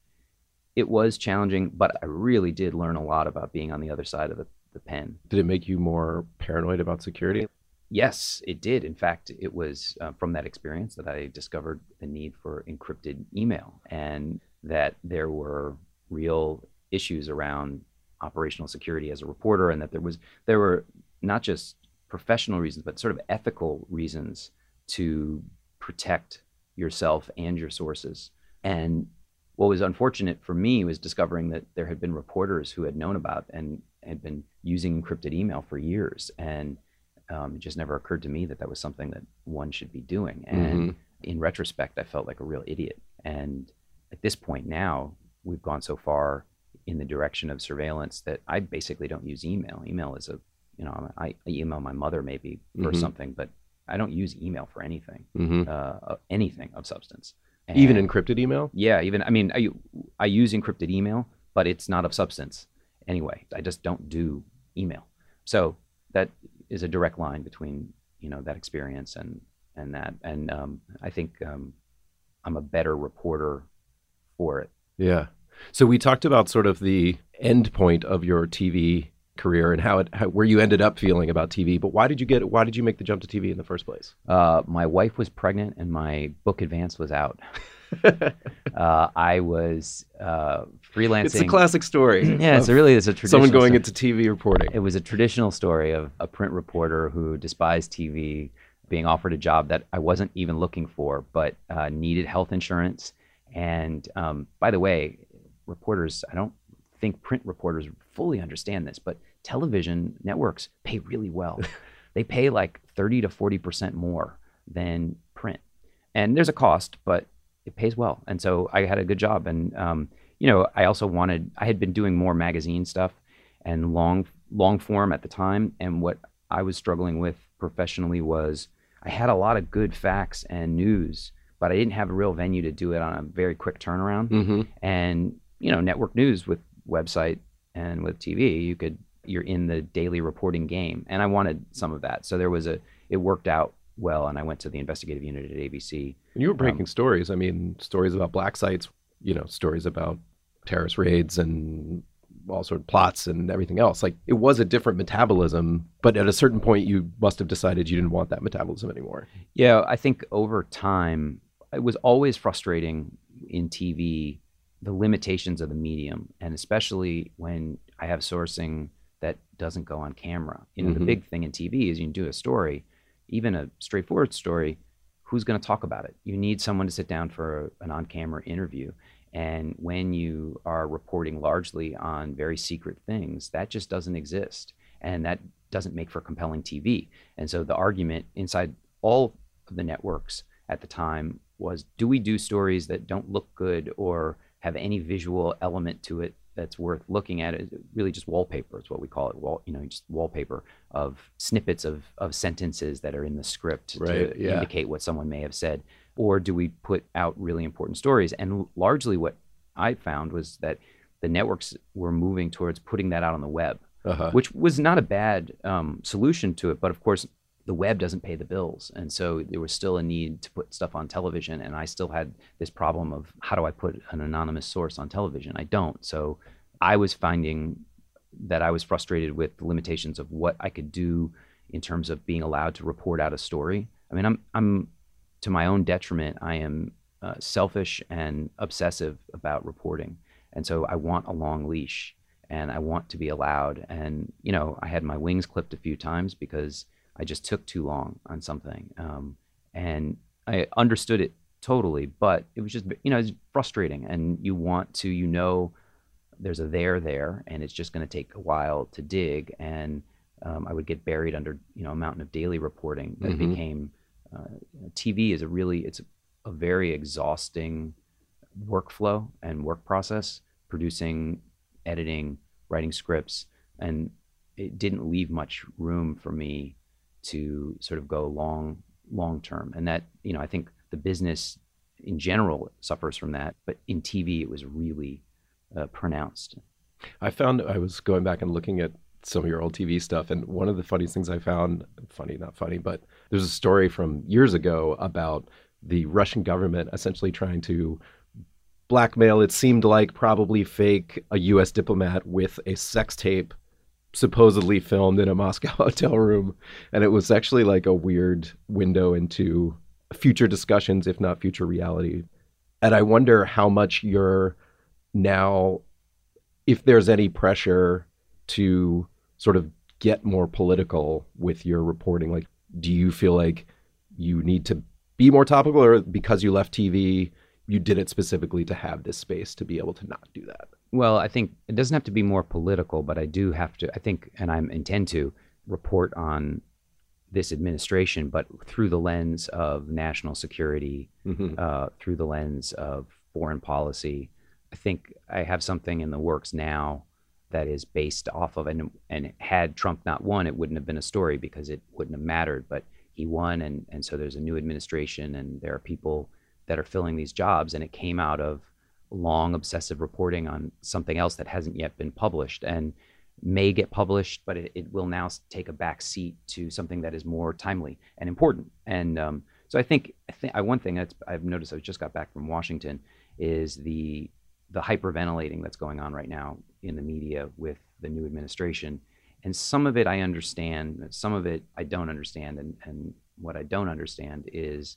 it, was challenging but I really did learn a lot about being on the other side of the, the pen. Did it make you more paranoid about security? Yes, it did. In fact, it was uh, from that experience that I discovered the need for encrypted email and that there were real issues around operational security as a reporter, and that there was there were not just professional reasons, but sort of ethical reasons to protect yourself and your sources. And what was unfortunate for me was discovering that there had been reporters who had known about and had been using encrypted email for years. And um, it just never occurred to me that that was something that one should be doing. And Mm-hmm. in retrospect, I felt like a real idiot. And at this point now, we've gone so far in the direction of surveillance that I basically don't use email. Email is a, you know, I, I email my mother maybe for Mhm. something, but I don't use email for anything, hmm uh, uh, anything of substance. Even encrypted email. yeah, even I mean, I I use encrypted email, but it's not of substance anyway. I just don't do email. So that is a direct line between you know that experience and and that, and um, I think um, I'm a better reporter for it. Yeah. So we talked about sort of the end point of your TV career and how it how, where you ended up feeling about TV. But why did you get why did you make the jump to TV in the first place? Uh, my wife was pregnant, and my book Advance was out. uh, I was uh, freelancing. It's a classic story. Yeah, it's a really it's a traditional someone going into TV reporting. It was a traditional story of a print reporter who despised TV being offered a job that I wasn't even looking for, but uh, needed health insurance. And um, by the way, reporters, I don't think print reporters fully understand this, but television networks pay really well. they pay like 30 to 40% more than print. And there's a cost, but it pays well. And so I had a good job. And, um, you know, I also wanted, I had been doing more magazine stuff and long, long form at the time. And what I was struggling with professionally was I had a lot of good facts and news, but I didn't have a real venue to do it on a very quick turnaround hmm and you know network news with website and with tv you could you're in the daily reporting game and i wanted some of that so there was a it worked out well and i went to the investigative unit at abc And you were breaking Um, stories. I mean, stories about black sites. You know, stories about terrorist raids and all sort of plots and everything else. Like it was a different metabolism, but at a certain point, you must have decided you didn't want that metabolism anymore. yeah i think over time it was always frustrating in tv the limitations of the medium and especially when i have sourcing that doesn't go on camera. You know Mhm. the big thing in tv is you can do a story even a straightforward story who's going to talk about it? You need someone to sit down for an on-camera interview and when you are reporting largely on very secret things that just doesn't exist and that doesn't make for compelling tv and so the argument inside all of the networks at the time was do we do stories that don't look good or have any visual element to it that's worth looking at it really just wallpaper It's what we call it wall you know just wallpaper of snippets of of sentences that are in the script Right, to yeah. indicate what someone may have said or do we put out really important stories and largely what i found was that the networks were moving towards putting that out on the web Uh-huh. which was not a bad um, solution to it. But of course, the web doesn't pay the bills, and so there was still a need to put stuff on television. And I still had this problem of how do I put an anonymous source on television? I don't. So I was finding that I was frustrated with the limitations of what I could do in terms of being allowed to report out a story. I mean, I'm I'm to my own detriment. I am uh, selfish and obsessive about reporting, and so I want a long leash and I want to be allowed. And you know, I had my wings clipped a few times because I just took too long on something, um, and I understood it totally. But it was just you know it's frustrating, and you want to you know there's a there there, and it's just going to take a while to dig, and um, I would get buried under you know a mountain of daily reporting that Mhm. became uh, TV is a really it's a, a very exhausting workflow and work process producing editing, writing scripts, and it didn't leave much room for me to sort of go long, long term. And that, you know, I think the business in general suffers from that, but in TV it was really uh, pronounced. I found I was going back and looking at some of your old TV stuff, and one of the funniest things I found funny, not funny, but there's a story from years ago about the Russian government essentially trying to blackmail, it seemed like probably fake, a U.S. diplomat with a sex tape supposedly filmed in a Moscow hotel room. And it was actually like a weird window into future discussions, if not future reality. And I wonder how much you're now if there's any pressure to sort of get more political with your reporting, like, do you feel like you need to be more topical, or because you left TV, you did it specifically to have this space to be able to not do that? Well, I think it doesn't have to be more political, but I do have to. I think, and I intend to report on this administration, but through the lens of national security, Mm-hmm. uh, through the lens of foreign policy. I think I have something in the works now that is based off of, and and had Trump not won, it wouldn't have been a story because it wouldn't have mattered. But he won, and and so there's a new administration, and there are people that are filling these jobs, and it came out of long obsessive reporting on something else that hasn't yet been published, and may get published, but it, it will now take a back seat to something that is more timely and important. And um, so I think I think I, one thing that's I've noticed I just got back from Washington is the the hyperventilating that's going on right now in the media with the new administration. And some of it I understand, some of it I don't understand. And, and what I don't understand is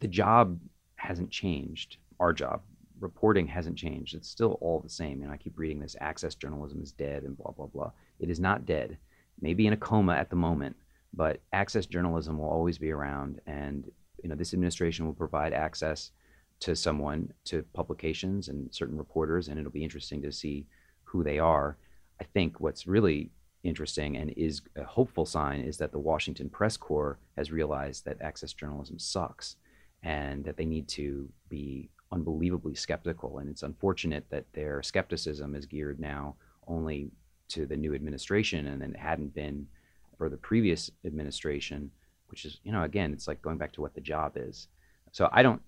the job hasn't changed. Our job, reporting hasn't changed. It's still all the same. And I keep reading this access journalism is dead and blah, blah, blah. It is not dead. Maybe in a coma at the moment, but access journalism will always be around. And you know, this administration will provide access to someone, to publications and certain reporters, and it'll be interesting to see who they are. I think what's really interesting and is a hopeful sign is that the Washington Press Corps has realized that access journalism sucks and that they need to be unbelievably skeptical. And it's unfortunate that their skepticism is geared now only to the new administration and then it hadn't been for the previous administration, which is, you know, again, it's like going back to what the job is. So I don't,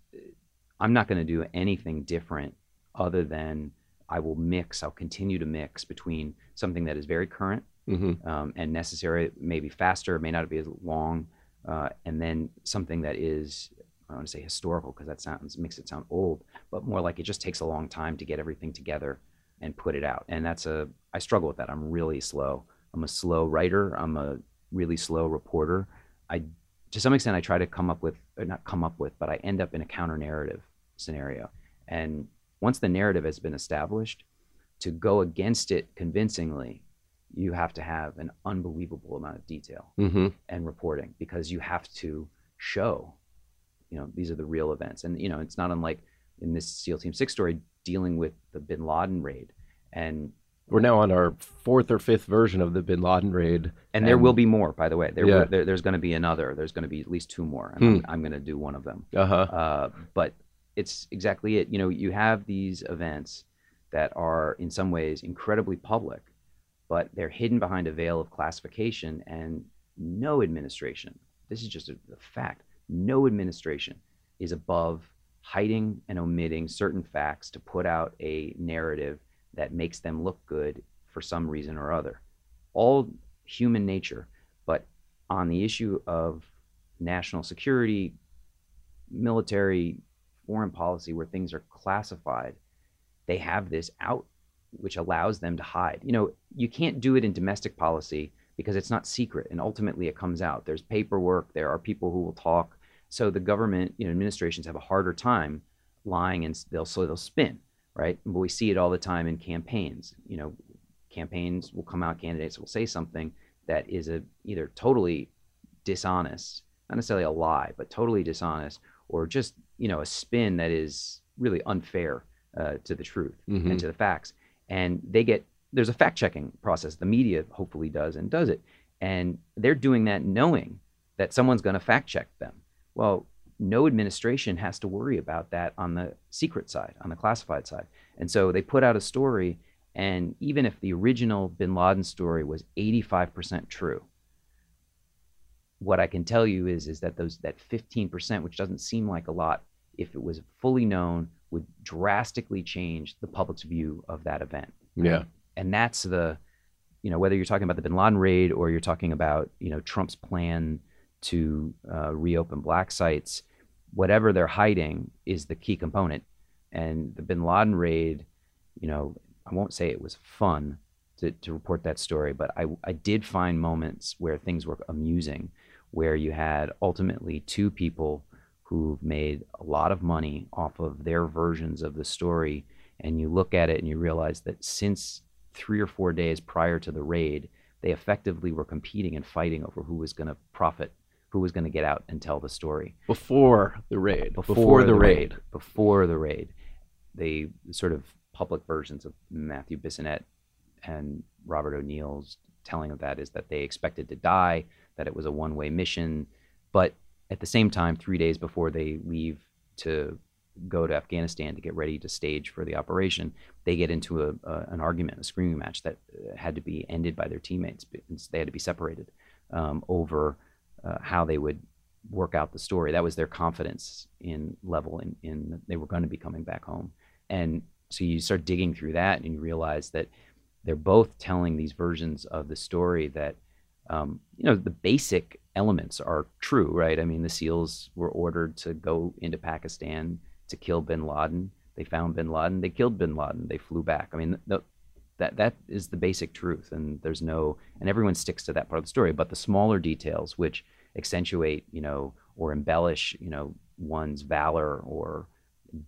I'm not going to do anything different other than I will mix, I'll continue to mix between something that is very current Mm-hmm. um, and necessary, maybe faster, may not be as long, uh, and then something that is, I don't want to say historical because that sounds makes it sound old, but more like it just takes a long time to get everything together and put it out. And that's a, I struggle with that. I'm really slow. I'm a slow writer. I'm a really slow reporter. I, to some extent, I try to come up with, or not come up with, but I end up in a counter narrative scenario. And once the narrative has been established, to go against it convincingly you have to have an unbelievable amount of detail Mm-hmm. and reporting because you have to show you know these are the real events and you know it's not unlike in this seal team 6 story dealing with the bin laden raid and We're now on our fourth or fifth version of the Bin Laden raid. and there will be more by the way there, Yeah. there there's going to be another there's going to be at least two more and Hmm. I'm, I'm going to do one of them Uh huh. uh, but it's exactly it. You know, you have these events that are in some ways incredibly public, but they're hidden behind a veil of classification, and no administration, this is just a, a fact, no administration is above hiding and omitting certain facts to put out a narrative that makes them look good for some reason or other. All human nature, but on the issue of national security, military, foreign policy, where things are classified, they have this out which allows them to hide. You know, you can't do it in domestic policy because it's not secret and ultimately it comes out. There's paperwork, there are people who will talk. So the government, you know, administrations have a harder time lying and they'll so they'll spin, right? But we see it all the time in campaigns. You know, campaigns will come out, candidates will say something that is a either totally dishonest, not necessarily a lie, but totally dishonest, or just you know a spin that is really unfair uh, to the truth Mhm. and to the facts. And they get there's a fact checking process. The media hopefully does and does it, and they're doing that knowing that someone's going to fact check them. Well, no administration has to worry about that on the secret side, on the classified side. And so they put out a story, and even if the original bin Laden story was 85% true, what I can tell you is is that those that 15%, which doesn't seem like a lot, if it was fully known, would drastically change the public's view of that event. Yeah. And that's the, you know, whether you're talking about the Bin Laden raid or you're talking about you know Trump's plan to uh, reopen black sites, whatever they're hiding is the key component. And the Bin Laden raid, you know, I won't say it was fun to, to report that story, but I, I did find moments where things were amusing, where you had ultimately two people who've made a lot of money off of their versions of the story. And you look at it and you realize that since three or four days prior to the raid, they effectively were competing and fighting over who was going to profit, who was going to get out and tell the story. Before the raid. Before, the, raid. Before the raid. They sort of public versions of Matthew Bissonnette and Robert O'Neill's telling of that is that they expected to die, that it was a one way mission. But at the same time, three days before they leave to go to Afghanistan to get ready to stage for the operation, they get into a, a, an argument, a screaming match that uh, had to be ended by their teammates. They had to be separated um, over uh, how they would work out the story. That was their confidence in level in, in they were going to be coming back home. And so you start digging through that and you realize that they're both telling these versions of the story that um, you know the basic elements are true, right? I mean, the SEALs were ordered to go into Pakistan to kill Bin Laden. They found Bin Laden. They killed Bin Laden. They flew back. I mean, the, that that is the basic truth, and there's no and everyone sticks to that part of the story. But the smaller details, which accentuate, you know, or embellish, you know, one's valor or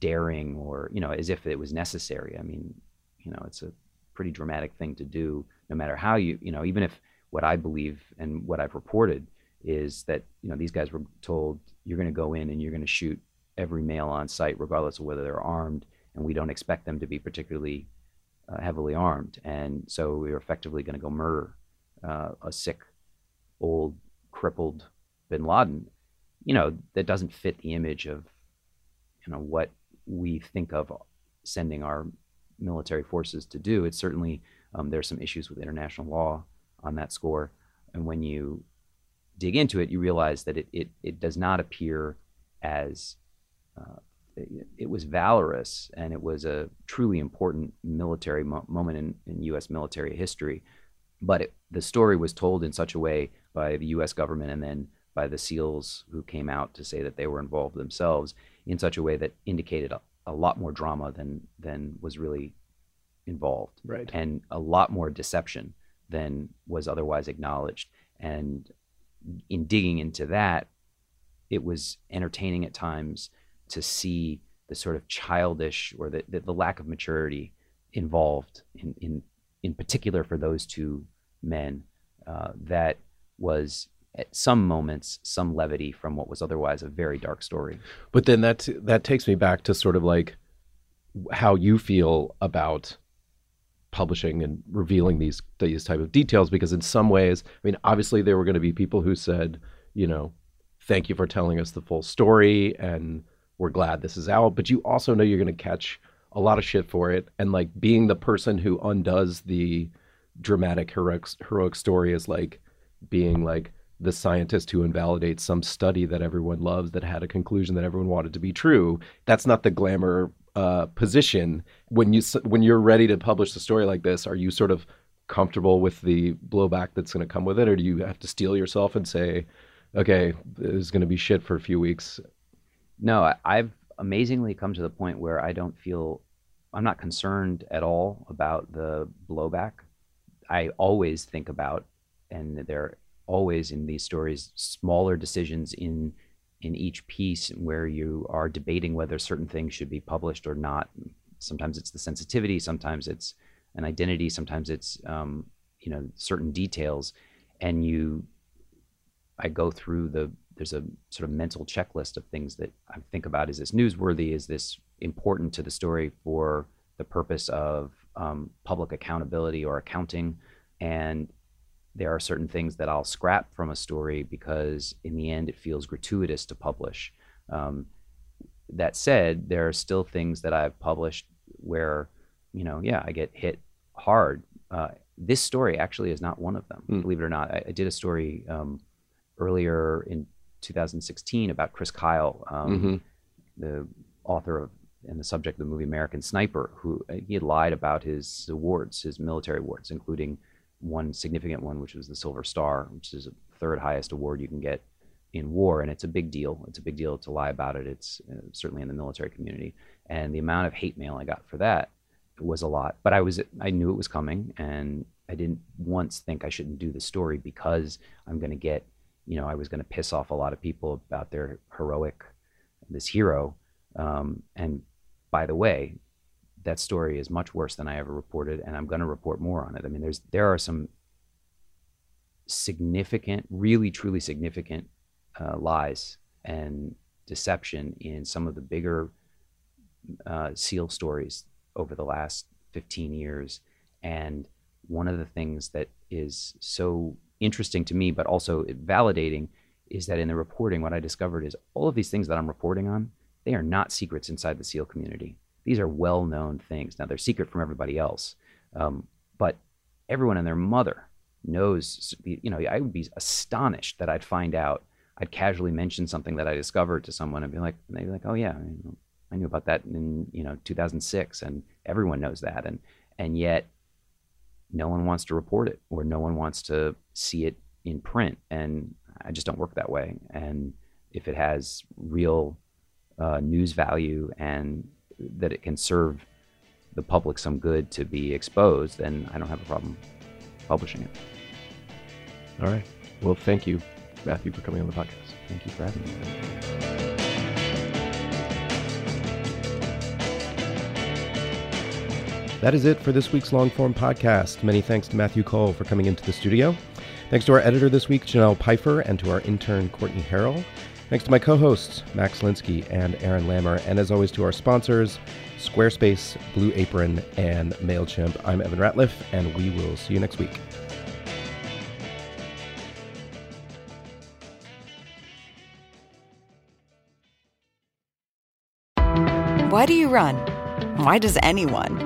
daring, or you know, as if it was necessary. I mean, you know, it's a pretty dramatic thing to do, no matter how you, you know, even if what I believe and what I've reported is that you know these guys were told you're going to go in and you're going to shoot every male on site, regardless of whether they're armed, and we don't expect them to be particularly uh, heavily armed. And so we are effectively going to go murder uh, a sick, old, crippled Bin Laden. You know that doesn't fit the image of you know what we think of sending our military forces to do. It's certainly um, there's some issues with international law on that score, and when you dig into it, you realize that it it, it does not appear as uh, it, it, was valorous and it was a truly important military mo- moment in, in, U.S. military history. But it, the story was told in such a way by the U.S. government and then by the SEALs who came out to say that they were involved themselves in such a way that indicated a, a lot more drama than than was really involved, right? And a lot more deception than was otherwise acknowledged. And in digging into that, it was entertaining at times to see the sort of childish or the, the, the lack of maturity involved in, in, in particular for those two men uh, that was at some moments some levity from what was otherwise a very dark story. But then that that takes me back to sort of like how you feel about publishing and revealing these these type of details because in some ways, I mean, obviously there were going to be people who said, you know, thank you for telling us the full story and we're glad this is out, but you also know you're going to catch a lot of shit for it. And like being the person who undoes the dramatic heroic, heroic story is like being like the scientist who invalidates some study that everyone loves that had a conclusion that everyone wanted to be true. That's not the glamour uh, position. When you when you're ready to publish a story like this, are you sort of comfortable with the blowback that's going to come with it, or do you have to steel yourself and say, okay, it's going to be shit for a few weeks no, I've amazingly come to the point where I don't feel I'm not concerned at all about the blowback. I always think about, and there are always in these stories smaller decisions in in each piece where you are debating whether certain things should be published or not. Sometimes it's the sensitivity, sometimes it's an identity, sometimes it's um, you know certain details, and you. I go through the there's a sort of mental checklist of things that I think about. Is this newsworthy? Is this important to the story for the purpose of um, public accountability or accounting? And there are certain things that I'll scrap from a story because in the end it feels gratuitous to publish. Um, that said, there are still things that I've published where, you know, yeah, I get hit hard. Uh, this story actually is not one of them, mm. believe it or not. I, I did a story um, earlier in 2016 about Chris Kyle, um, mm-hmm. the author of and the subject of the movie American Sniper, who uh, he had lied about his awards, his military awards, including one significant one, which was the Silver Star, which is the third highest award you can get in war, and it's a big deal. It's a big deal to lie about it. It's uh, certainly in the military community, and the amount of hate mail I got for that was a lot. But I was I knew it was coming, and I didn't once think I shouldn't do the story because I'm going to get you know, I was going to piss off a lot of people about their heroic, this hero. Um, and by the way, that story is much worse than I ever reported, and I'm going to report more on it. I mean, there's there are some significant, really truly significant uh, lies and deception in some of the bigger uh, SEAL stories over the last 15 years. And one of the things that is so interesting to me, but also validating, is that in the reporting, what I discovered is all of these things that I'm reporting on, they are not secrets inside the SEAL community. These are well known things. Now, they're secret from everybody else, um, but everyone and their mother knows. You know, I would be astonished that I'd find out. I'd casually mention something that I discovered to someone and be like, and they'd be like, oh, yeah, I knew about that in you know 2006, and everyone knows that, and and yet no one wants to report it or no one wants to see it in print, and I just don't work that way. And if it has real uh, news value and that it can serve the public some good to be exposed, then I don't have a problem publishing it. All right. Well, thank you, Matthew, for coming on the podcast. Thank you for having me. That is it for this week's long form podcast. Many thanks to Matthew Cole for coming into the studio. Thanks to our editor this week, Janelle Pfeiffer, and to our intern, Courtney Harrell. Thanks to my co hosts, Max Linsky and Aaron Lammer. And as always, to our sponsors, Squarespace, Blue Apron, and MailChimp. I'm Evan Ratliff, and we will see you next week. Why do you run? Why does anyone?